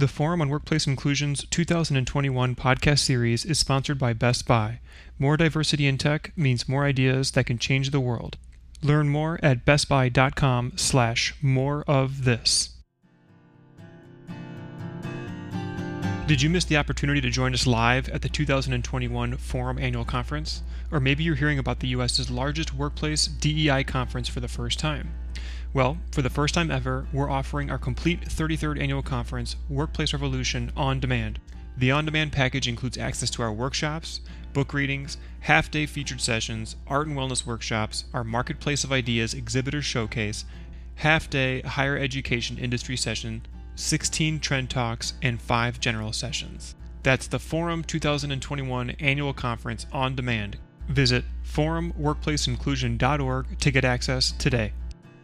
The Forum on Workplace Inclusion's 2021 podcast series is sponsored by Best Buy. More diversity in tech means more ideas that can change the world. Learn more at bestbuy.com slash more of this. Did you miss the opportunity to join us live at the 2021 Forum Annual Conference? Or maybe you're hearing about the US's largest workplace DEI conference for the first time. Well, for the first time ever, we're offering our complete 33rd annual conference, Workplace Revolution, on demand. The on demand package includes access to our workshops, book readings, half day featured sessions, art and wellness workshops, our Marketplace of Ideas exhibitor showcase, half day higher education industry session, 16 trend talks, and 5 general sessions. That's the Forum 2021 Annual Conference on demand. Visit forumworkplaceinclusion.org to get access today.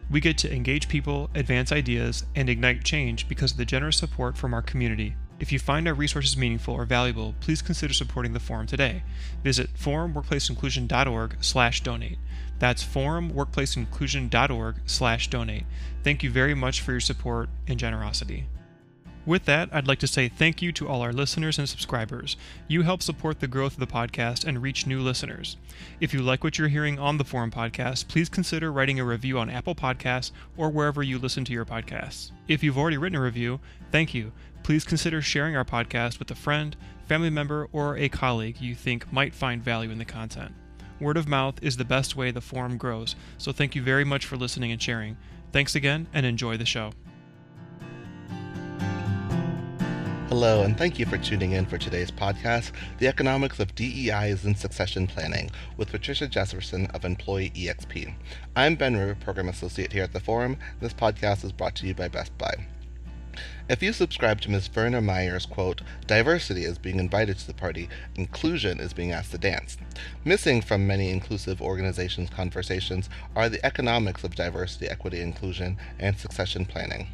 We get to engage people, advance ideas, and ignite change because of the generous support from our community. If you find our resources meaningful or valuable, please consider supporting the forum today. Visit forumworkplaceinclusion.org/donate. That's forumworkplaceinclusion.org/donate. Thank you very much for your support and generosity. With that, I'd like to say thank you to all our listeners and subscribers. You help support the growth of the podcast and reach new listeners. If you like what you're hearing on the Forum podcast, please consider writing a review on Apple Podcasts or wherever you listen to your podcasts. If you've already written a review, thank you. Please consider sharing our podcast with a friend, family member, or a colleague you think might find value in the content. Word of mouth is the best way the forum grows, so thank you very much for listening and sharing. Thanks again, and enjoy the show. Hello, and thank you for tuning in for today's podcast, The Economics of DEIs in Succession Planning, with Patricia Jesperson of Employee EXP. I'm Ben Rue, Program Associate here at the Forum. This podcast is brought to you by Best Buy. If you subscribe to Ms. Verna Myers' quote, diversity is being invited to the party, inclusion is being asked to dance. Missing from many inclusive organizations' conversations are the economics of diversity, equity, inclusion, and succession planning.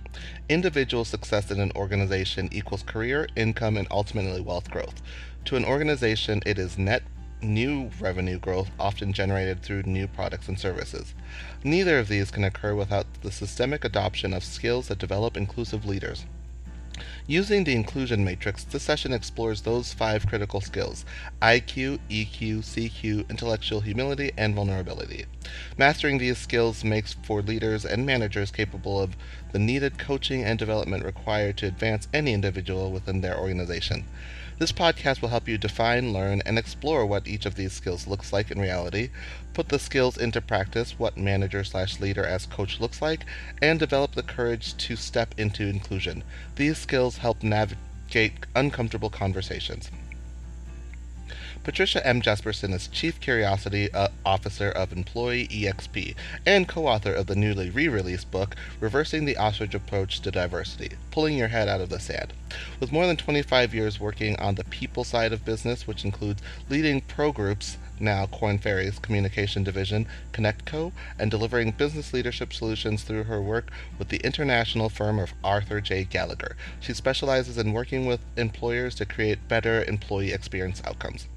Individual success in an organization equals career, income, and ultimately wealth growth. To an organization, it is net new revenue growth often generated through new products and services. Neither of these can occur without the systemic adoption of skills that develop inclusive leaders. Using the inclusion matrix, this session explores those five critical skills IQ, EQ, CQ, intellectual humility, and vulnerability. Mastering these skills makes for leaders and managers capable of the needed coaching and development required to advance any individual within their organization. This podcast will help you define, learn, and explore what each of these skills looks like in reality, put the skills into practice, what manager slash leader as coach looks like, and develop the courage to step into inclusion. These skills help navigate uncomfortable conversations. Patricia M. Jesperson is Chief Curiosity uh, Officer of Employee EXP and co author of the newly re released book, Reversing the Ostrich Approach to Diversity Pulling Your Head Out of the Sand. With more than 25 years working on the people side of business, which includes leading pro groups now Korn Ferry's communication division, ConnectCo, and delivering business leadership solutions through her work with the international firm of Arthur J. Gallagher. She specializes in working with employers to create better employee experience outcomes.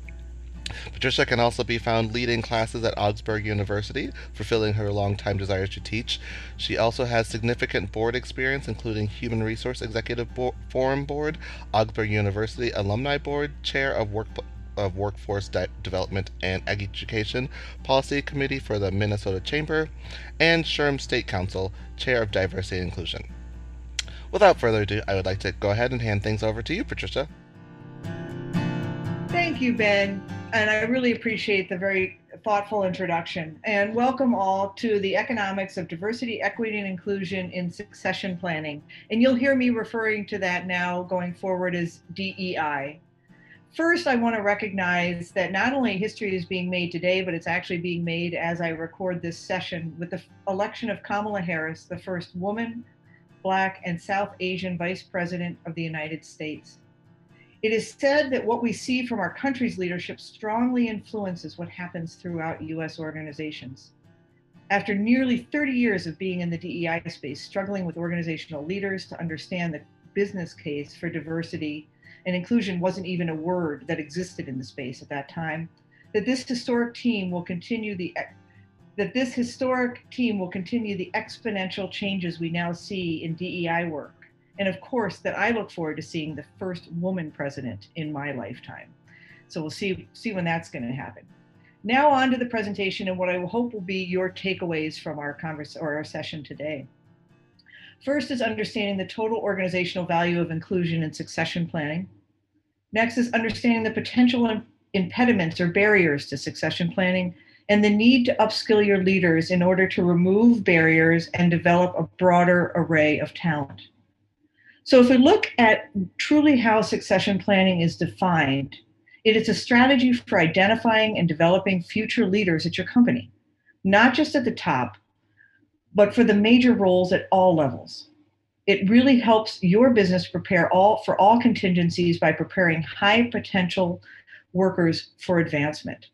Patricia can also be found leading classes at Augsburg University, fulfilling her longtime desire to teach. She also has significant board experience, including Human Resource Executive Bo- Forum Board, Augsburg University Alumni Board, Chair of Work of Workforce Di- Development and Education, Policy Committee for the Minnesota Chamber, and SHRM State Council, Chair of Diversity and Inclusion. Without further ado, I would like to go ahead and hand things over to you, Patricia. Thank you, Ben and I really appreciate the very thoughtful introduction. And welcome all to the economics of diversity, equity, and inclusion in succession planning. And you'll hear me referring to that now going forward as DEI. First, I want to recognize that not only history is being made today, but it's actually being made as I record this session with the election of Kamala Harris, the first woman, Black, and South Asian Vice President of the United States. It is said that what we see from our country's leadership strongly influences what happens throughout US organizations. After nearly 30 years of being in the DEI space, struggling with organizational leaders to understand the business case for diversity and inclusion wasn't even a word that existed in the space at that time, that this historic team will continue the that this historic team will continue the exponential changes we now see in DEI work and of course, that I look forward to seeing the first woman president in my lifetime. So we'll see see when that's going to happen. Now on to the presentation and what I hope will be your takeaways from our converse or our session today. First is understanding the total organizational value of inclusion and succession planning. Next is understanding the potential impediments or barriers to succession planning and the need to upskill your leaders in order to remove barriers and develop a broader array of talent. So, if we look at truly how succession planning is defined, it is a strategy for identifying and developing future leaders at your company, not just at the top, but for the major roles at all levels. It really helps your business prepare all for all contingencies by preparing high potential workers for advancement.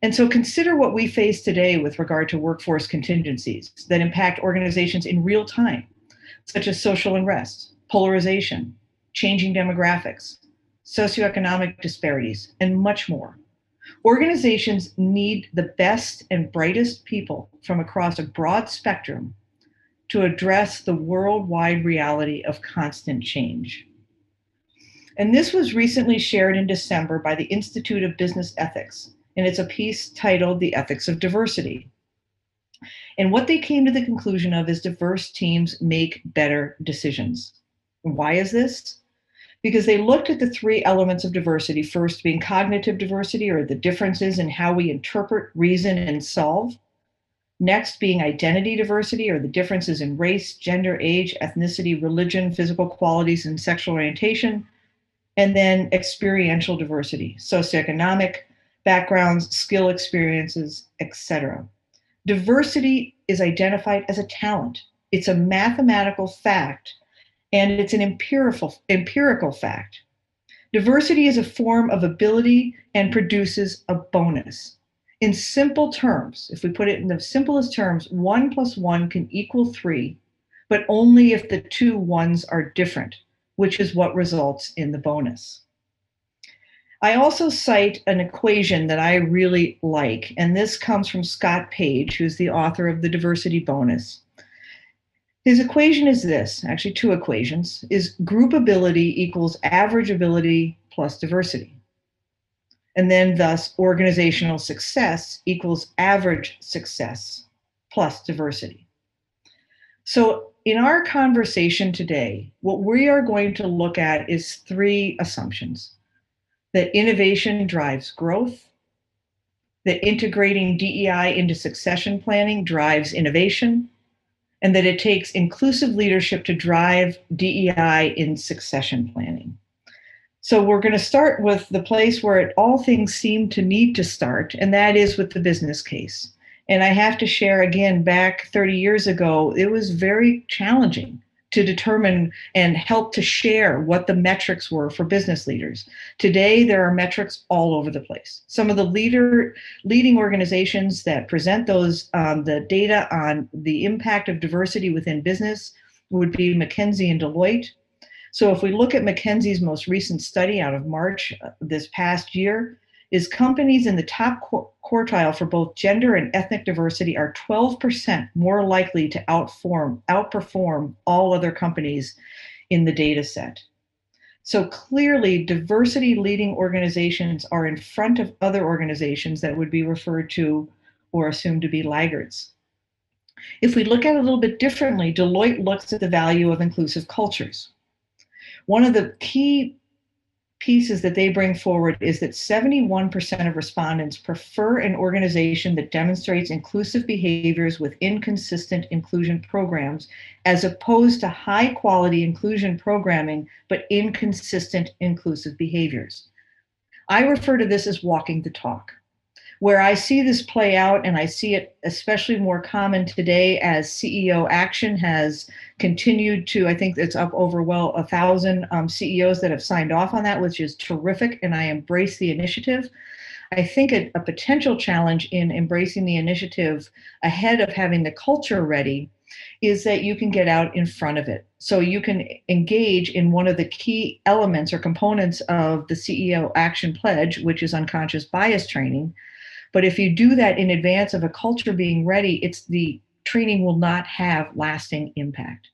And so consider what we face today with regard to workforce contingencies that impact organizations in real time, such as social unrest, polarization, changing demographics, socioeconomic disparities, and much more. Organizations need the best and brightest people from across a broad spectrum to address the worldwide reality of constant change. And this was recently shared in December by the Institute of Business Ethics, and it's a piece titled The Ethics of Diversity. And what they came to the conclusion of is diverse teams make better decisions. Why is this? Because they looked at the three elements of diversity first being cognitive diversity, or the differences in how we interpret, reason, and solve. Next, being identity diversity, or the differences in race, gender, age, ethnicity, religion, physical qualities, and sexual orientation. And then experiential diversity, socioeconomic backgrounds, skill experiences, etc. Diversity is identified as a talent. It's a mathematical fact and it's an empirical, empirical fact. Diversity is a form of ability and produces a bonus. In simple terms, if we put it in the simplest terms, one plus one can equal three, but only if the two ones are different, which is what results in the bonus. I also cite an equation that I really like, and this comes from Scott Page, who's the author of the diversity bonus. His equation is this, actually two equations, is group ability equals average ability plus diversity. And then thus organizational success equals average success plus diversity. So in our conversation today, what we are going to look at is three assumptions. That innovation drives growth, that integrating DEI into succession planning drives innovation, and that it takes inclusive leadership to drive DEI in succession planning. So we're going to start with the place where it, all things seem to need to start, and that is with the business case. And I have to share again, back 30 years ago, it was very challenging to determine and help to share what the metrics were for business leaders. Today, there are metrics all over the place. Some of the leader leading organizations that present those um, the data on the impact of diversity within business would be McKinsey and Deloitte. So, if we look at McKinsey's most recent study out of March uh, this past year, is companies in the top quartile for both gender and ethnic diversity are 12% more likely to outform, outperform all other companies in the data set. So clearly, diversity leading organizations are in front of other organizations that would be referred to or assumed to be laggards. If we look at it a little bit differently, Deloitte looks at the value of inclusive cultures. One of the key pieces that they bring forward is that 71% of respondents prefer an organization that demonstrates inclusive behaviors with inconsistent inclusion programs as opposed to high quality inclusion programming but inconsistent inclusive behaviors. I refer to this as walking the talk where I see this play out, and I see it especially more common today as CEO action has continued to, I think it's up over well a thousand um, CEOs that have signed off on that, which is terrific, and I embrace the initiative. I think a, a potential challenge in embracing the initiative ahead of having the culture ready is that you can get out in front of it. So you can engage in one of the key elements or components of the CEO Action Pledge, which is unconscious bias training, but if you do that in advance of a culture being ready, it's the training will not have lasting impact.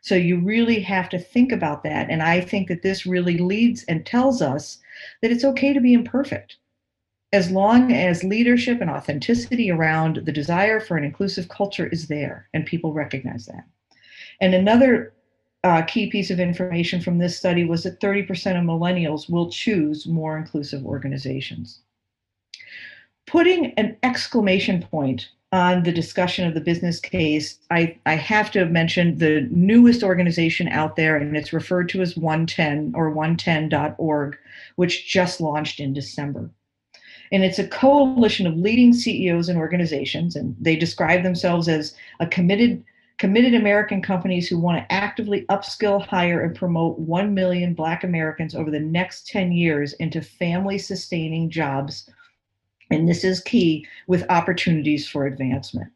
So you really have to think about that. And I think that this really leads and tells us that it's okay to be imperfect. As long as leadership and authenticity around the desire for an inclusive culture is there and people recognize that. And another uh, key piece of information from this study was that 30% of millennials will choose more inclusive organizations. Putting an exclamation point on the discussion of the business case, I, I have to mention the newest organization out there, and it's referred to as OneTen or OneTen.org, which just launched in December. And it's a coalition of leading CEOs and organizations, and they describe themselves as a committed committed American companies who want to actively upskill, hire, and promote 1 million Black Americans over the next 10 years into family sustaining jobs and this is key with opportunities for advancement.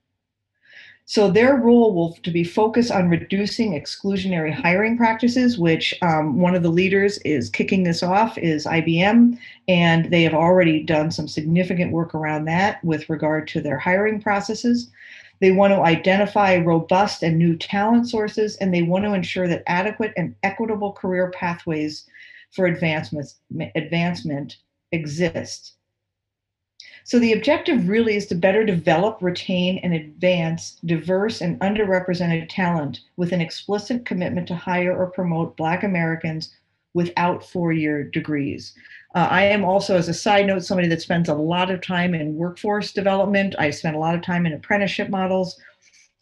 So their role will to be focused on reducing exclusionary hiring practices, which um, one of the leaders is kicking this off is IBM, and they have already done some significant work around that with regard to their hiring processes. They want to identify robust and new talent sources, and they want to ensure that adequate and equitable career pathways for advancement advancement exist. So the objective really is to better develop, retain, and advance diverse and underrepresented talent with an explicit commitment to hire or promote Black Americans without four year degrees. Uh, I am also, as a side note, somebody that spends a lot of time in workforce development. I spend a lot of time in apprenticeship models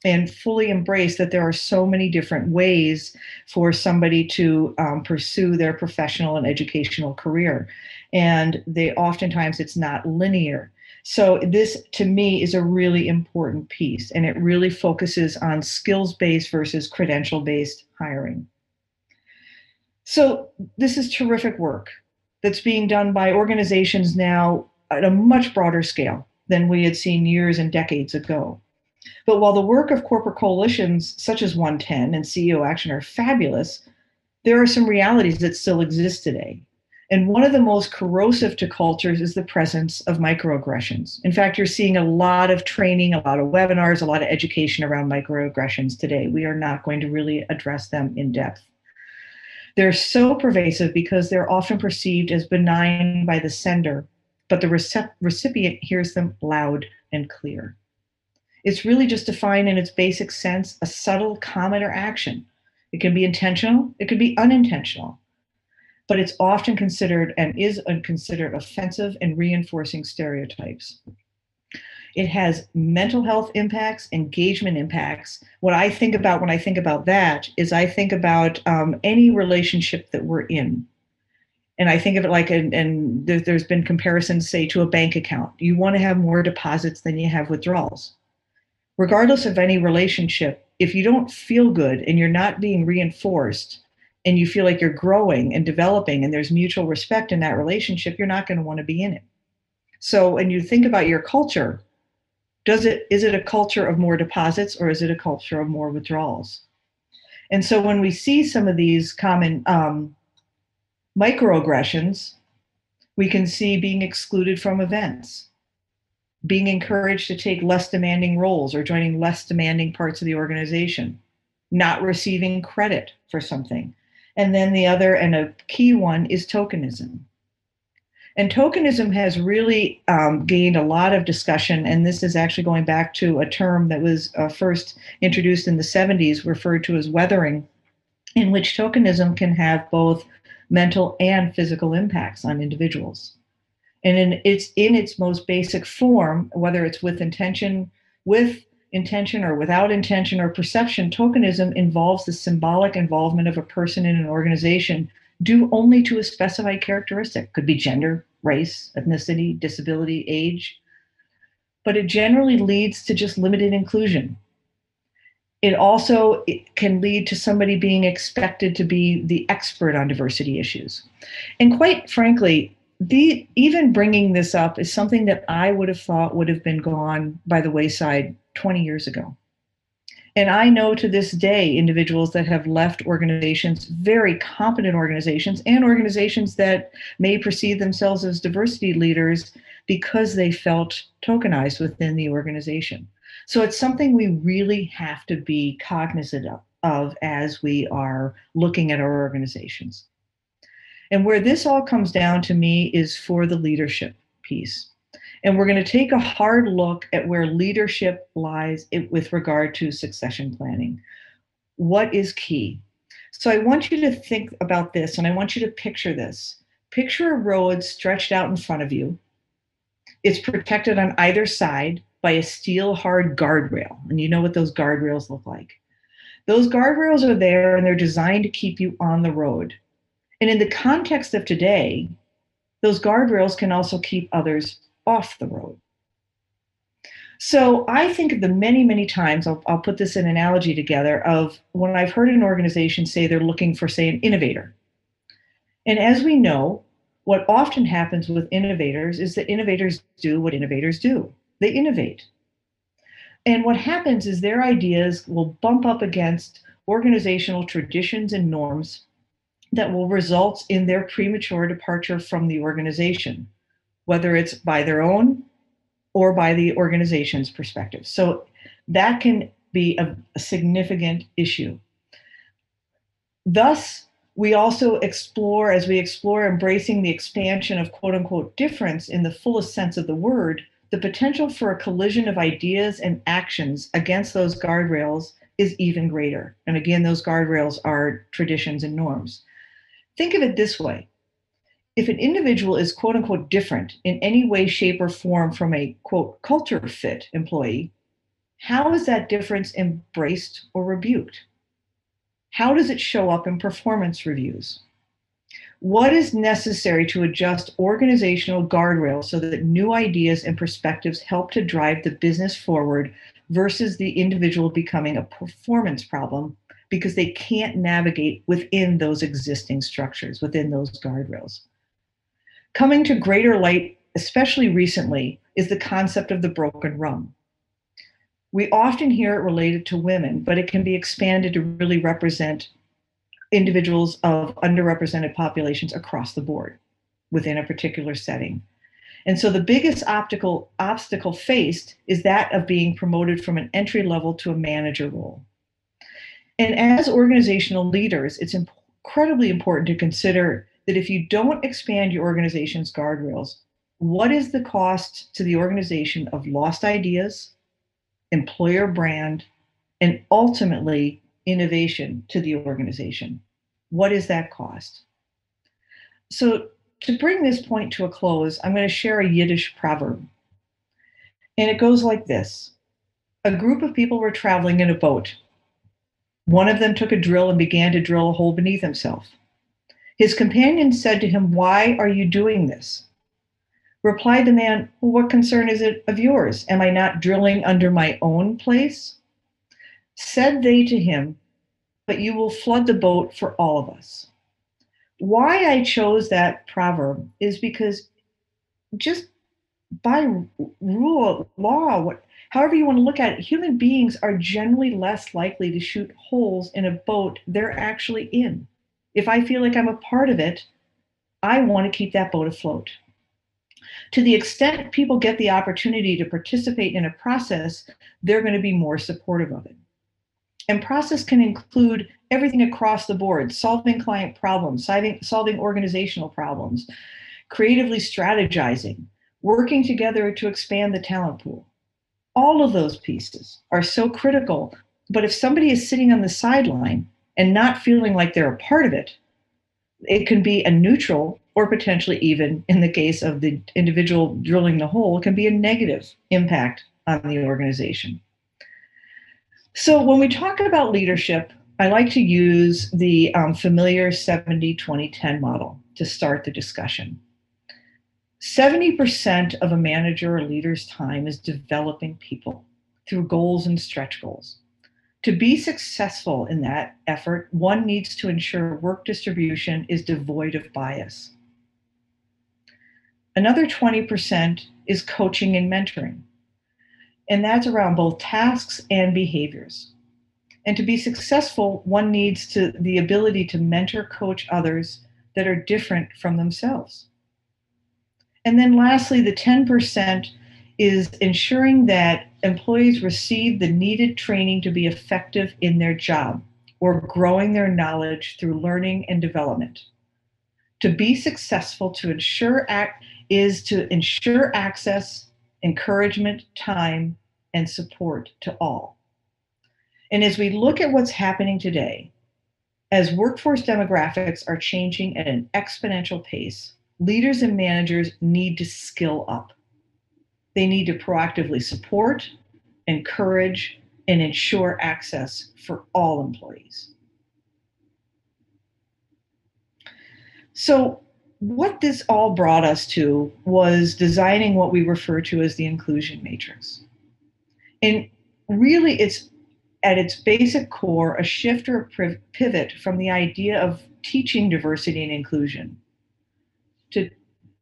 and fully embrace that there are so many different ways for somebody to um, pursue their professional and educational career and they oftentimes it's not linear. So this to me is a really important piece and it really focuses on skills based versus credential based hiring. So this is terrific work that's being done by organizations now at a much broader scale than we had seen years and decades ago. But while the work of corporate coalitions such as OneTen and ceo action are fabulous there are some realities that still exist today and one of the most corrosive to cultures is the presence of microaggressions. In fact, you're seeing a lot of training, a lot of webinars, a lot of education around microaggressions today. We are not going to really address them in depth. They're so pervasive because they're often perceived as benign by the sender, but the recep- recipient hears them loud and clear. It's really just defined in its basic sense a subtle comment or action. It can be intentional, it could be unintentional but it's often considered and is considered offensive and reinforcing stereotypes. It has mental health impacts, engagement impacts. What I think about when I think about that is I think about um, any relationship that we're in. And I think of it like, and, there's been comparisons, say, to a bank account. You want to have more deposits than you have withdrawals. Regardless of any relationship, if you don't feel good and you're not being reinforced, and you feel like you're growing and developing and there's mutual respect in that relationship, you're not going to want to be in it. So when you think about your culture, does it is it a culture of more deposits or is it a culture of more withdrawals? And so when we see some of these common um, microaggressions, we can see being excluded from events, being encouraged to take less demanding roles or joining less demanding parts of the organization, not receiving credit for something, and then the other, and a key one, is tokenism. And tokenism has really um, gained a lot of discussion, and this is actually going back to a term that was uh, first introduced in the 70s, referred to as weathering, in which tokenism can have both mental and physical impacts on individuals. And in, it's in its most basic form, whether it's with intention, with intention or without intention or perception, tokenism involves the symbolic involvement of a person in an organization due only to a specified characteristic. Could be gender, race, ethnicity, disability, age. But it generally leads to just limited inclusion. It also it can lead to somebody being expected to be the expert on diversity issues. And quite frankly, the, even bringing this up is something that I would have thought would have been gone by the wayside 20 years ago. And I know to this day individuals that have left organizations, very competent organizations, and organizations that may perceive themselves as diversity leaders because they felt tokenized within the organization. So it's something we really have to be cognizant of. of as we are looking at our organizations. And where this all comes down to me is for the leadership piece. And we're going to take a hard look at where leadership lies with regard to succession planning. What is key? So I want you to think about this and I want you to picture this. Picture a road stretched out in front of you. It's protected on either side by a steel hard guardrail. And you know what those guardrails look like. Those guardrails are there and they're designed to keep you on the road. And in the context of today, those guardrails can also keep others off the road. So I think of the many, many times, I'll, I'll put this in analogy together of when I've heard an organization say they're looking for, say, an innovator. And as we know, what often happens with innovators is that innovators do what innovators do they innovate. And what happens is their ideas will bump up against organizational traditions and norms that will result in their premature departure from the organization, whether it's by their own or by the organization's perspective. So that can be a, a significant issue. Thus, we also explore, as we explore embracing the expansion of quote unquote difference in the fullest sense of the word, the potential for a collision of ideas and actions against those guardrails is even greater. And again, those guardrails are traditions and norms. Think of it this way if an individual is quote unquote different in any way, shape, or form from a quote culture fit employee, how is that difference embraced or rebuked? How does it show up in performance reviews? What is necessary to adjust organizational guardrails so that new ideas and perspectives help to drive the business forward versus the individual becoming a performance problem because they can't navigate within those existing structures, within those guardrails? Coming to greater light, especially recently, is the concept of the broken rung. We often hear it related to women, but it can be expanded to really represent individuals of underrepresented populations across the board within a particular setting. And so the biggest optical obstacle faced is that of being promoted from an entry level to a manager role. And as organizational leaders, it's incredibly important to consider that if you don't expand your organization's guardrails, what is the cost to the organization of lost ideas, employer brand, and ultimately innovation to the organization. What is that cost? So, to bring this point to a close, I'm going to share a Yiddish proverb. And it goes like this A group of people were traveling in a boat. One of them took a drill and began to drill a hole beneath himself. His companion said to him, Why are you doing this? Replied the man, well, What concern is it of yours? Am I not drilling under my own place? Said they to him, but you will flood the boat for all of us. Why I chose that proverb is because just by rule law, what, however you want to look at it, human beings are generally less likely to shoot holes in a boat they're actually in. If I feel like I'm a part of it, I want to keep that boat afloat. To the extent people get the opportunity to participate in a process, they're going to be more supportive of it. And process can include everything across the board solving client problems, solving, organizational problems, creatively strategizing, working together to expand the talent pool. All of those pieces are so critical. But if somebody is sitting on the sideline and not feeling like they're a part of it, it can be a neutral or potentially even in the case of the individual drilling the hole, can be a negative impact on the organization. So when we talk about leadership, I like to use the um, familiar 70 20 10 model to start the discussion. 70% of a manager or leader's time is developing people through goals and stretch goals. To be successful in that effort, one needs to ensure work distribution is devoid of bias. Another 20% is coaching and mentoring and that's around both tasks and behaviors. And to be successful, one needs to the ability to mentor, coach others that are different from themselves. And then lastly, the 10% is ensuring that employees receive the needed training to be effective in their job, or growing their knowledge through learning and development. To be successful to ensure act is to ensure access, encouragement, time, and support to all. And as we look at what's happening today, as workforce demographics are changing at an exponential pace, leaders and managers need to skill up. They need to proactively support, encourage, and ensure access for all employees. So, what this all brought us to was designing what we refer to as the inclusion matrix. And really, it's at its basic core a shift or a pivot from the idea of teaching diversity and inclusion to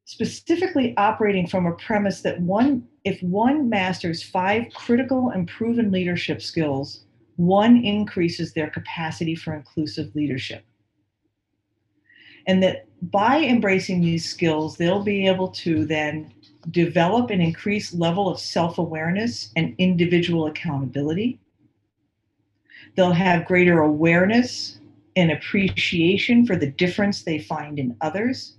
specifically operating from a premise that one if one masters five critical and proven leadership skills one increases their capacity for inclusive leadership. And that by embracing these skills they'll be able to then develop an increased level of self-awareness and individual accountability. They'll have greater awareness and appreciation for the difference they find in others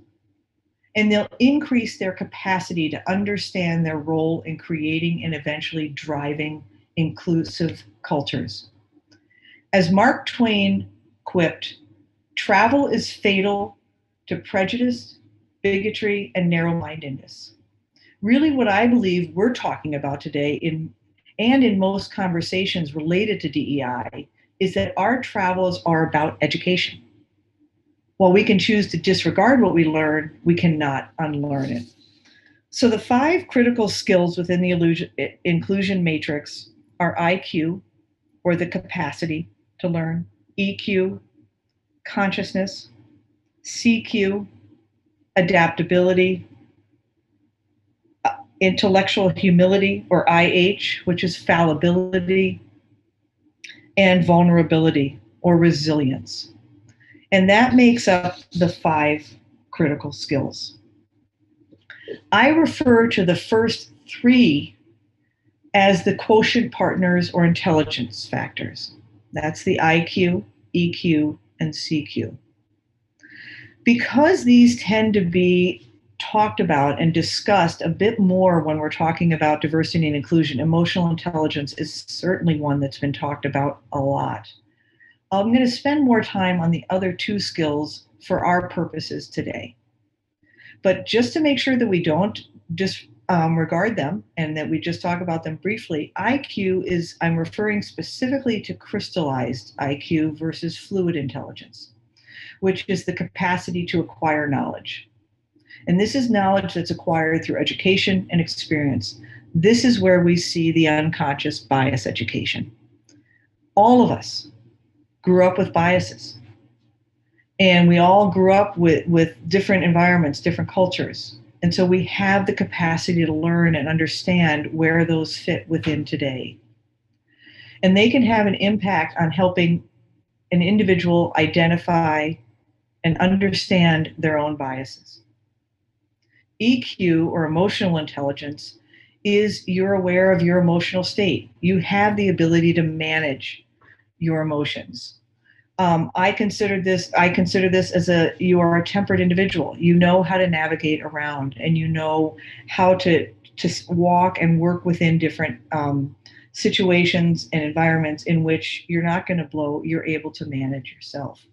and they'll increase their capacity to understand their role in creating and eventually driving inclusive cultures. As Mark Twain quipped, travel is fatal to prejudice, bigotry, and narrow mindedness. Really, what I believe we're talking about today, in, and in most conversations related to DEI, is that our travels are about education while we can choose to disregard what we learn, we cannot unlearn it. So, the five critical skills within the illusion, inclusion matrix are IQ, or the capacity to learn, EQ, consciousness, CQ, adaptability, uh, intellectual humility, or IH, which is fallibility, and vulnerability, or resilience. And that makes up the five critical skills. I refer to the first three as the quotient partners or intelligence factors. That's the IQ, EQ, and CQ. Because these tend to be talked about and discussed a bit more when we're talking about diversity and inclusion, emotional intelligence is certainly one that's been talked about a lot. I'm going to spend more time on the other two skills for our purposes today. But just to make sure that we don't disregard um, them and that we just talk about them briefly, IQ is, I'm referring specifically to crystallized IQ versus fluid intelligence, which is the capacity to acquire knowledge. And this is knowledge that's acquired through education and experience. This is where we see the unconscious bias education. All of us, grew up with biases. And we all grew up with, with different environments, different cultures. And so we have the capacity to learn and understand where those fit within today. And they can have an impact on helping an individual identify and understand their own biases. EQ or emotional intelligence is you're aware of your emotional state. You have the ability to manage your emotions um, I consider this I consider this as a you are a tempered individual. You know how to navigate around, and you know how to to walk and work within different um, situations and environments in which you're not going to blow. You're able to manage yourself.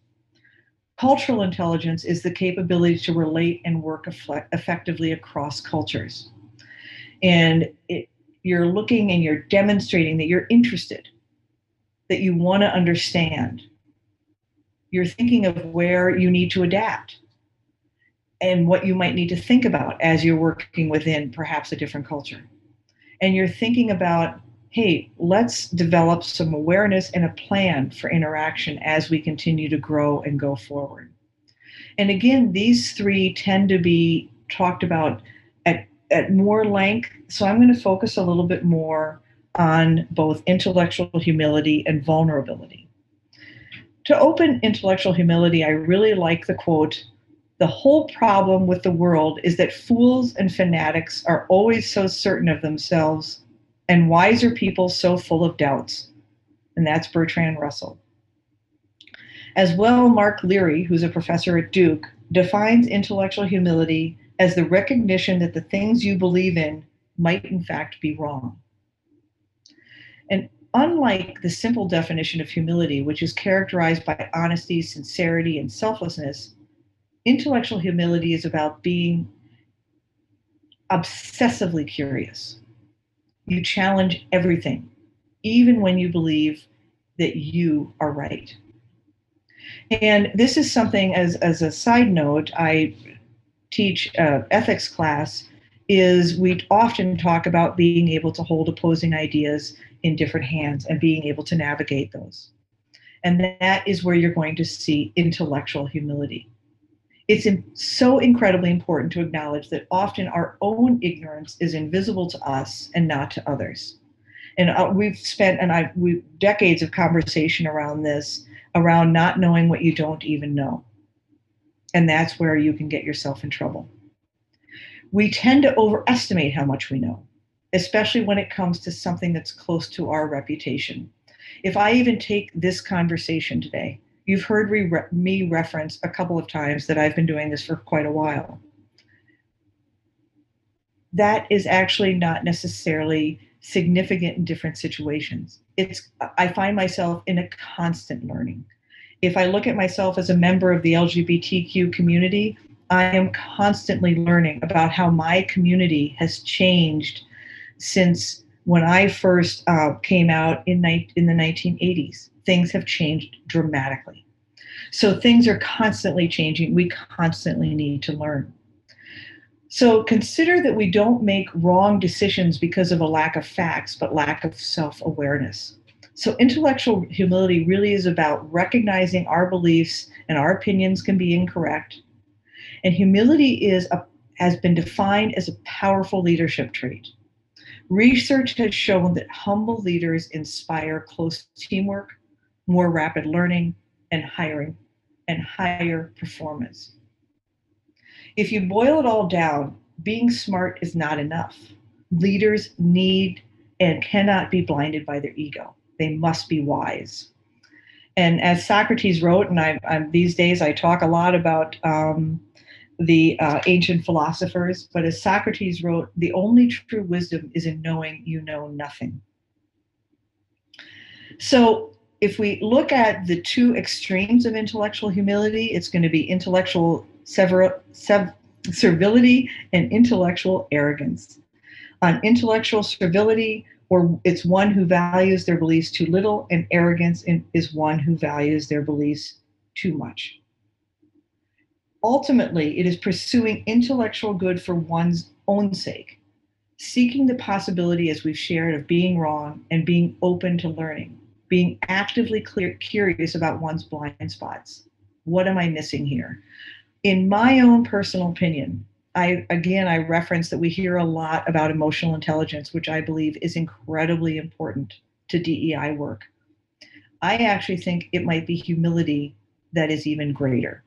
Cultural intelligence is the capability to relate and work effectively across cultures, and it, you're looking and you're demonstrating that you're interested, that you want to understand you're thinking of where you need to adapt and what you might need to think about as you're working within perhaps a different culture. And you're thinking about, hey, let's develop some awareness and a plan for interaction as we continue to grow and go forward. And again, these three tend to be talked about at, at more length. So I'm going to focus a little bit more on both intellectual humility and vulnerability to open intellectual humility, I really like the quote The whole problem with the world is that fools and fanatics are always so certain of themselves, and wiser people so full of doubts. And that's Bertrand Russell. As well, Mark Leary, who's a professor at Duke, defines intellectual humility as the recognition that the things you believe in might in fact be wrong. And unlike the simple definition of humility, which is characterized by honesty, sincerity, and selflessness, intellectual humility is about being obsessively curious. You challenge everything, even when you believe that you are right. And this is something, as, as a side note, I teach uh, ethics class is we often talk about being able to hold opposing ideas in different hands and being able to navigate those. And that is where you're going to see intellectual humility. It's so incredibly important to acknowledge that often our own ignorance is invisible to us and not to others. And uh, we've spent and I've we decades of conversation around this, around not knowing what you don't even know. And that's where you can get yourself in trouble. We tend to overestimate how much we know, especially when it comes to something that's close to our reputation. If I even take this conversation today, you've heard me reference a couple of times that I've been doing this for quite a while. That is actually not necessarily significant in different situations. It's I find myself in a constant learning if I look at myself as a member of the LGBTQ community, I am constantly learning about how my community has changed since when I first uh, came out in, ni- in the 1980s. Things have changed dramatically. So things are constantly changing. We constantly need to learn. So consider that we don't make wrong decisions because of a lack of facts, but lack of self awareness. So, intellectual humility really is about recognizing our beliefs and our opinions can be incorrect. And humility is a, has been defined as a powerful leadership trait. Research has shown that humble leaders inspire close teamwork, more rapid learning, and hiring and higher performance. If you boil it all down, being smart is not enough. Leaders need and cannot be blinded by their ego they must be wise. And as Socrates wrote, and I, I'm, these days I talk a lot about um, the uh, ancient philosophers, but as Socrates wrote, the only true wisdom is in knowing you know nothing. So if we look at the two extremes of intellectual humility, it's going to be intellectual sev- servility and intellectual arrogance. On intellectual servility, or it's one who values their beliefs too little, and arrogance is one who values their beliefs too much. Ultimately, it is pursuing intellectual good for one's own sake, seeking the possibility, as we've shared, of being wrong and being open to learning, being actively clear, curious about one's blind spots. What am I missing here? In my own personal opinion, I again I reference that we hear a lot about emotional intelligence, which I believe is incredibly important to DEI work. I actually think it might be humility that is even greater.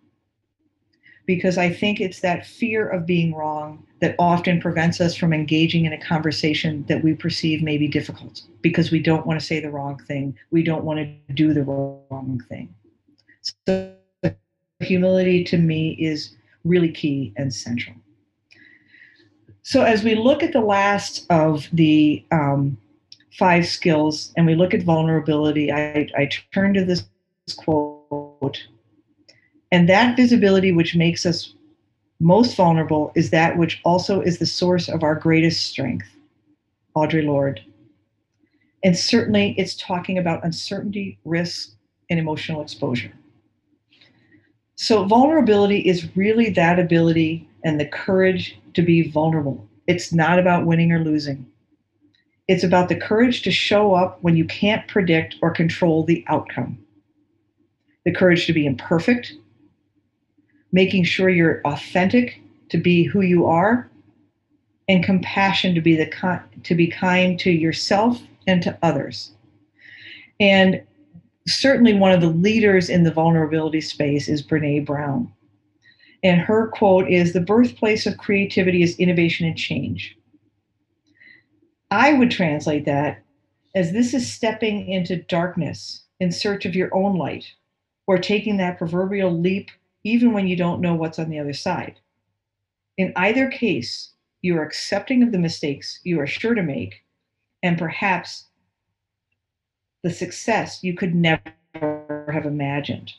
Because I think it's that fear of being wrong that often prevents us from engaging in a conversation that we perceive may be difficult because we don't want to say the wrong thing. We don't want to do the wrong thing. So, humility to me is really key and central. So as we look at the last of the um, five skills and we look at vulnerability, I, I turn to this quote. And that visibility which makes us most vulnerable is that which also is the source of our greatest strength. Audre Lorde. And certainly it's talking about uncertainty, risk, and emotional exposure. So, vulnerability is really that ability and the courage to be vulnerable. It's not about winning or losing. It's about the courage to show up when you can't predict or control the outcome. The courage to be imperfect, making sure you're authentic to be who you are, and compassion to be the to be kind to yourself and to others. And certainly one of the leaders in the vulnerability space is Brene Brown. And her quote is The birthplace of creativity is innovation and change. I would translate that as this is stepping into darkness in search of your own light, or taking that proverbial leap even when you don't know what's on the other side. In either case, you are accepting of the mistakes you are sure to make and perhaps the success you could never have imagined.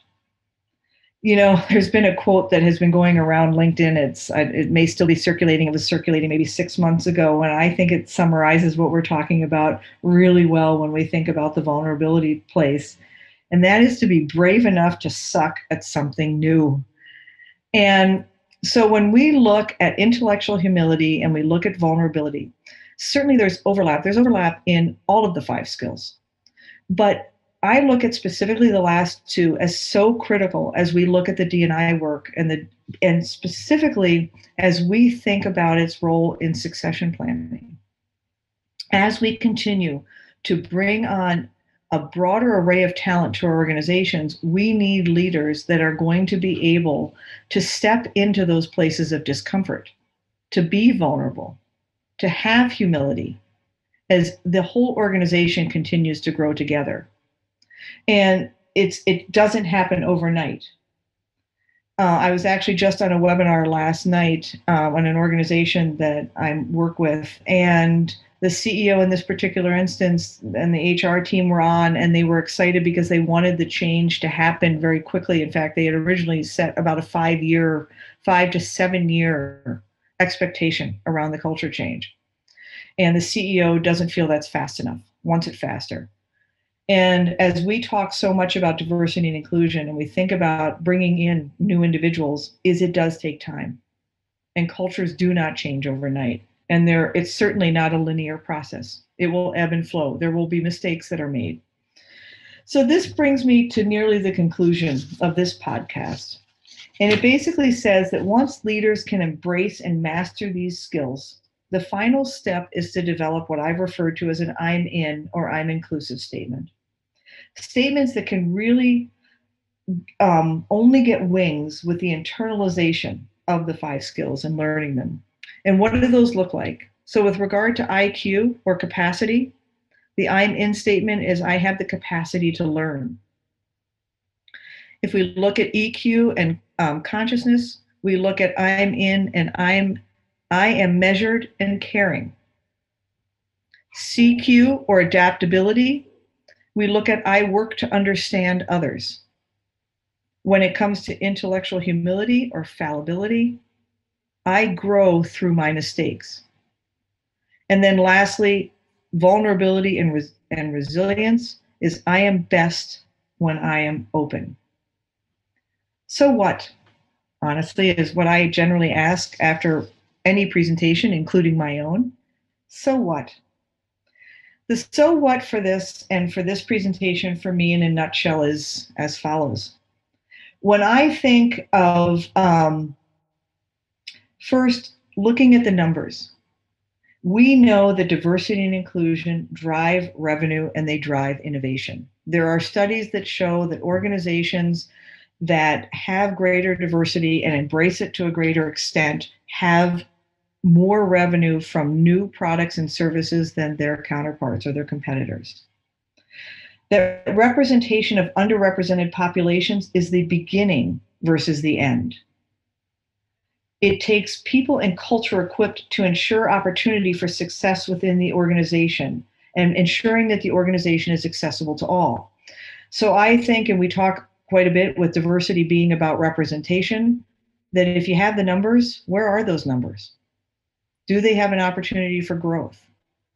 You know, there's been a quote that has been going around LinkedIn. It's uh, it may still be circulating. It was circulating maybe six months ago, and I think it summarizes what we're talking about really well when we think about the vulnerability place, and that is to be brave enough to suck at something new. And so when we look at intellectual humility and we look at vulnerability, certainly there's overlap. There's overlap in all of the five skills. But I look at specifically the last two as so critical as we look at the DNI work and the and specifically as we think about its role in succession planning. As we continue to bring on a broader array of talent to our organizations, we need leaders that are going to be able to step into those places of discomfort, to be vulnerable, to have humility as the whole organization continues to grow together. And it's it doesn't happen overnight. Uh, I was actually just on a webinar last night uh, on an organization that I work with, and the CEO in this particular instance and the HR team were on, and they were excited because they wanted the change to happen very quickly. In fact, they had originally set about a five year, five to seven year expectation around the culture change. And the CEO doesn't feel that's fast enough, wants it faster. And as we talk so much about diversity and inclusion and we think about bringing in new individuals, is it does take time. And cultures do not change overnight. And there it's certainly not a linear process. It will ebb and flow. There will be mistakes that are made. So this brings me to nearly the conclusion of this podcast. And it basically says that once leaders can embrace and master these skills, the final step is to develop what I've referred to as an I'm in or I'm inclusive statement. Statements that can really um, only get wings with the internalization of the five skills and learning them. And what do those look like? So, with regard to IQ or capacity, the I'm in statement is I have the capacity to learn. If we look at EQ and um, consciousness, we look at I'm in and I'm I am measured and caring. CQ or adaptability, we look at I work to understand others. When it comes to intellectual humility or fallibility, I grow through my mistakes. And then lastly, vulnerability and, res- and resilience is I am best when I am open. So what? Honestly, is what I generally ask after any presentation, including my own. So what? The so what for this and for this presentation for me in a nutshell is as follows. When I think of um, first looking at the numbers, we know that diversity and inclusion drive revenue and they drive innovation. There are studies that show that organizations that have greater diversity and embrace it to a greater extent have more revenue from new products and services than their counterparts or their competitors. The representation of underrepresented populations is the beginning versus the end. It takes people and culture equipped to ensure opportunity for success within the organization and ensuring that the organization is accessible to all. So I think, and we talk quite a bit with diversity being about representation, that if you have the numbers, where are those numbers? Do they have an opportunity for growth?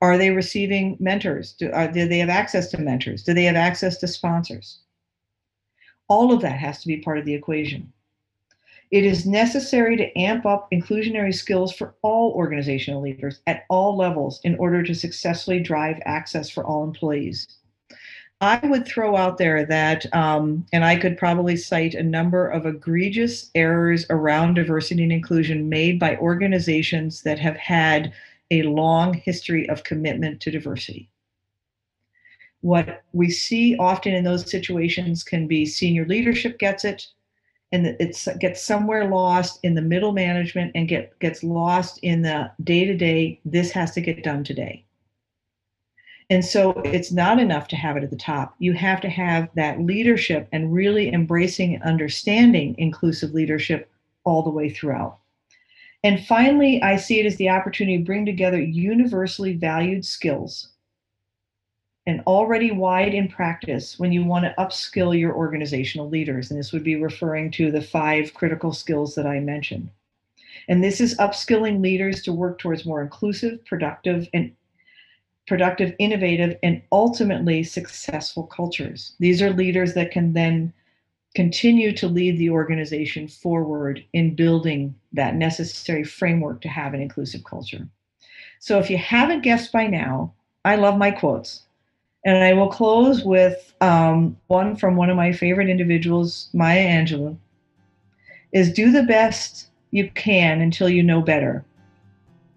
Are they receiving mentors? Do, are, do they have access to mentors? Do they have access to sponsors? All of that has to be part of the equation. It is necessary to amp up inclusionary skills for all organizational leaders at all levels in order to successfully drive access for all employees. I would throw out there that, um, and I could probably cite a number of egregious errors around diversity and inclusion made by organizations that have had a long history of commitment to diversity. What we see often in those situations can be senior leadership gets it, and it gets somewhere lost in the middle management and get, gets lost in the day to day, this has to get done today. And so it's not enough to have it at the top. You have to have that leadership and really embracing and understanding inclusive leadership all the way throughout. And finally, I see it as the opportunity to bring together universally valued skills and already wide in practice when you want to upskill your organizational leaders. And this would be referring to the five critical skills that I mentioned. And this is upskilling leaders to work towards more inclusive, productive, and productive, innovative, and ultimately successful cultures. These are leaders that can then continue to lead the organization forward in building that necessary framework to have an inclusive culture. So if you haven't guessed by now, I love my quotes. And I will close with um, one from one of my favorite individuals, Maya Angelou, is do the best you can until you know better.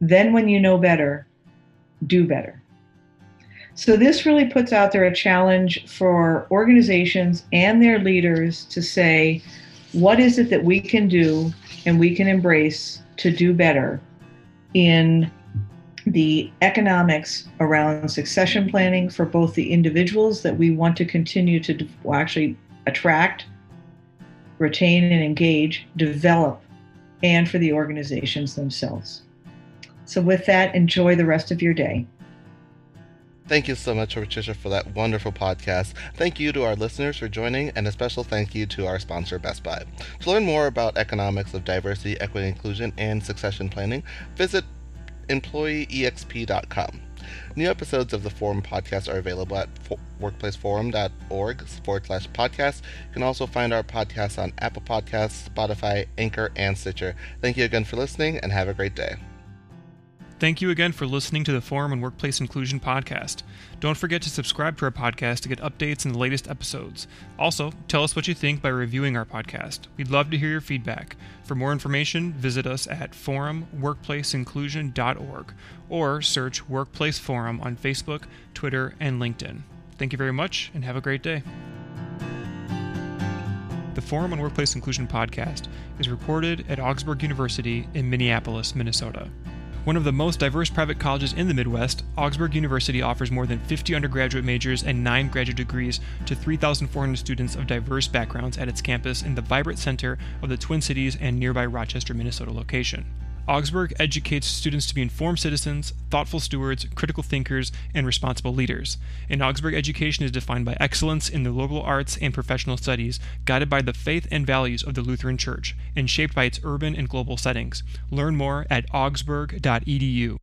Then when you know better, do better. So this really puts out there a challenge for organizations and their leaders to say, what is it that we can do and we can embrace to do better in the economics around succession planning for both the individuals that we want to continue to actually attract, retain, and engage, develop, and for the organizations themselves. So, with that, enjoy the rest of your day. Thank you so much, Patricia, for that wonderful podcast. Thank you to our listeners for joining, and a special thank you to our sponsor, Best Buy. To learn more about economics of diversity, equity, inclusion, and succession planning, visit employeeexp.com. New episodes of the Forum podcast are available at workplaceforum.org forward slash podcast. You can also find our podcast on Apple Podcasts, Spotify, Anchor, and Stitcher. Thank you again for listening and have a great day. Thank you again for listening to the Forum and Workplace Inclusion podcast. Don't forget to subscribe to our podcast to get updates and the latest episodes. Also, tell us what you think by reviewing our podcast. We'd love to hear your feedback. For more information, visit us at forumworkplaceinclusion.org or search Workplace Forum on Facebook, Twitter, and LinkedIn. Thank you very much and have a great day. The Forum on Workplace Inclusion podcast is recorded at Augsburg University in Minneapolis, Minnesota. One of the most diverse private colleges in the Midwest, Augsburg University offers more than 50 undergraduate majors and 9 graduate degrees to 3,400 students of diverse backgrounds at its campus in the vibrant center of the Twin Cities and nearby Rochester, Minnesota location. Augsburg educates students to be informed citizens, thoughtful stewards, critical thinkers, and responsible leaders. And Augsburg education is defined by excellence in the liberal arts and professional studies, guided by the faith and values of the Lutheran Church, and shaped by its urban and global settings. Learn more at augsburg.edu.